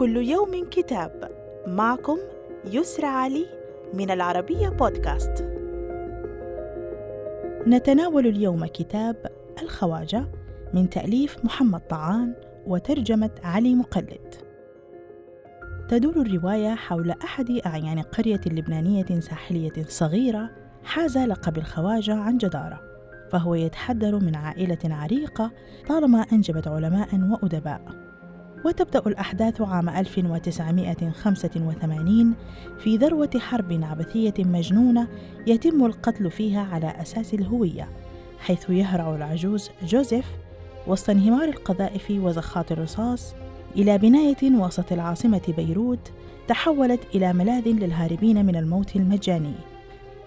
كل يوم كتاب. معكم يسرى علي من العربية بودكاست. نتناول اليوم كتاب الخواجة من تأليف محمد طعان وترجمة علي مقلد. تدور الرواية حول أحد أعيان قرية لبنانية ساحلية صغيرة حاز لقب الخواجة عن جدارة فهو يتحدر من عائلة عريقة طالما أنجبت علماء وأدباء. وتبدأ الأحداث عام 1985 في ذروة حرب عبثية مجنونة يتم القتل فيها على أساس الهوية حيث يهرع العجوز جوزيف وسط انهمار القذائف وزخات الرصاص إلى بناية وسط العاصمة بيروت تحولت إلى ملاذ للهاربين من الموت المجاني.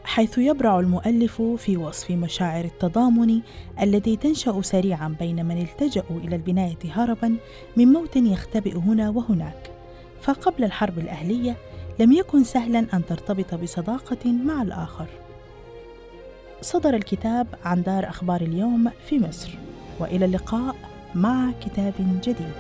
حيث يبرع المؤلف في وصف مشاعر التضامن التي تنشأ سريعا بين من التجأوا إلى البناية هربا من موت يختبئ هنا وهناك. فقبل الحرب الأهلية لم يكن سهلا أن ترتبط بصداقة مع الآخر. صدر الكتاب عن دار أخبار اليوم في مصر. وإلى اللقاء مع كتاب جديد.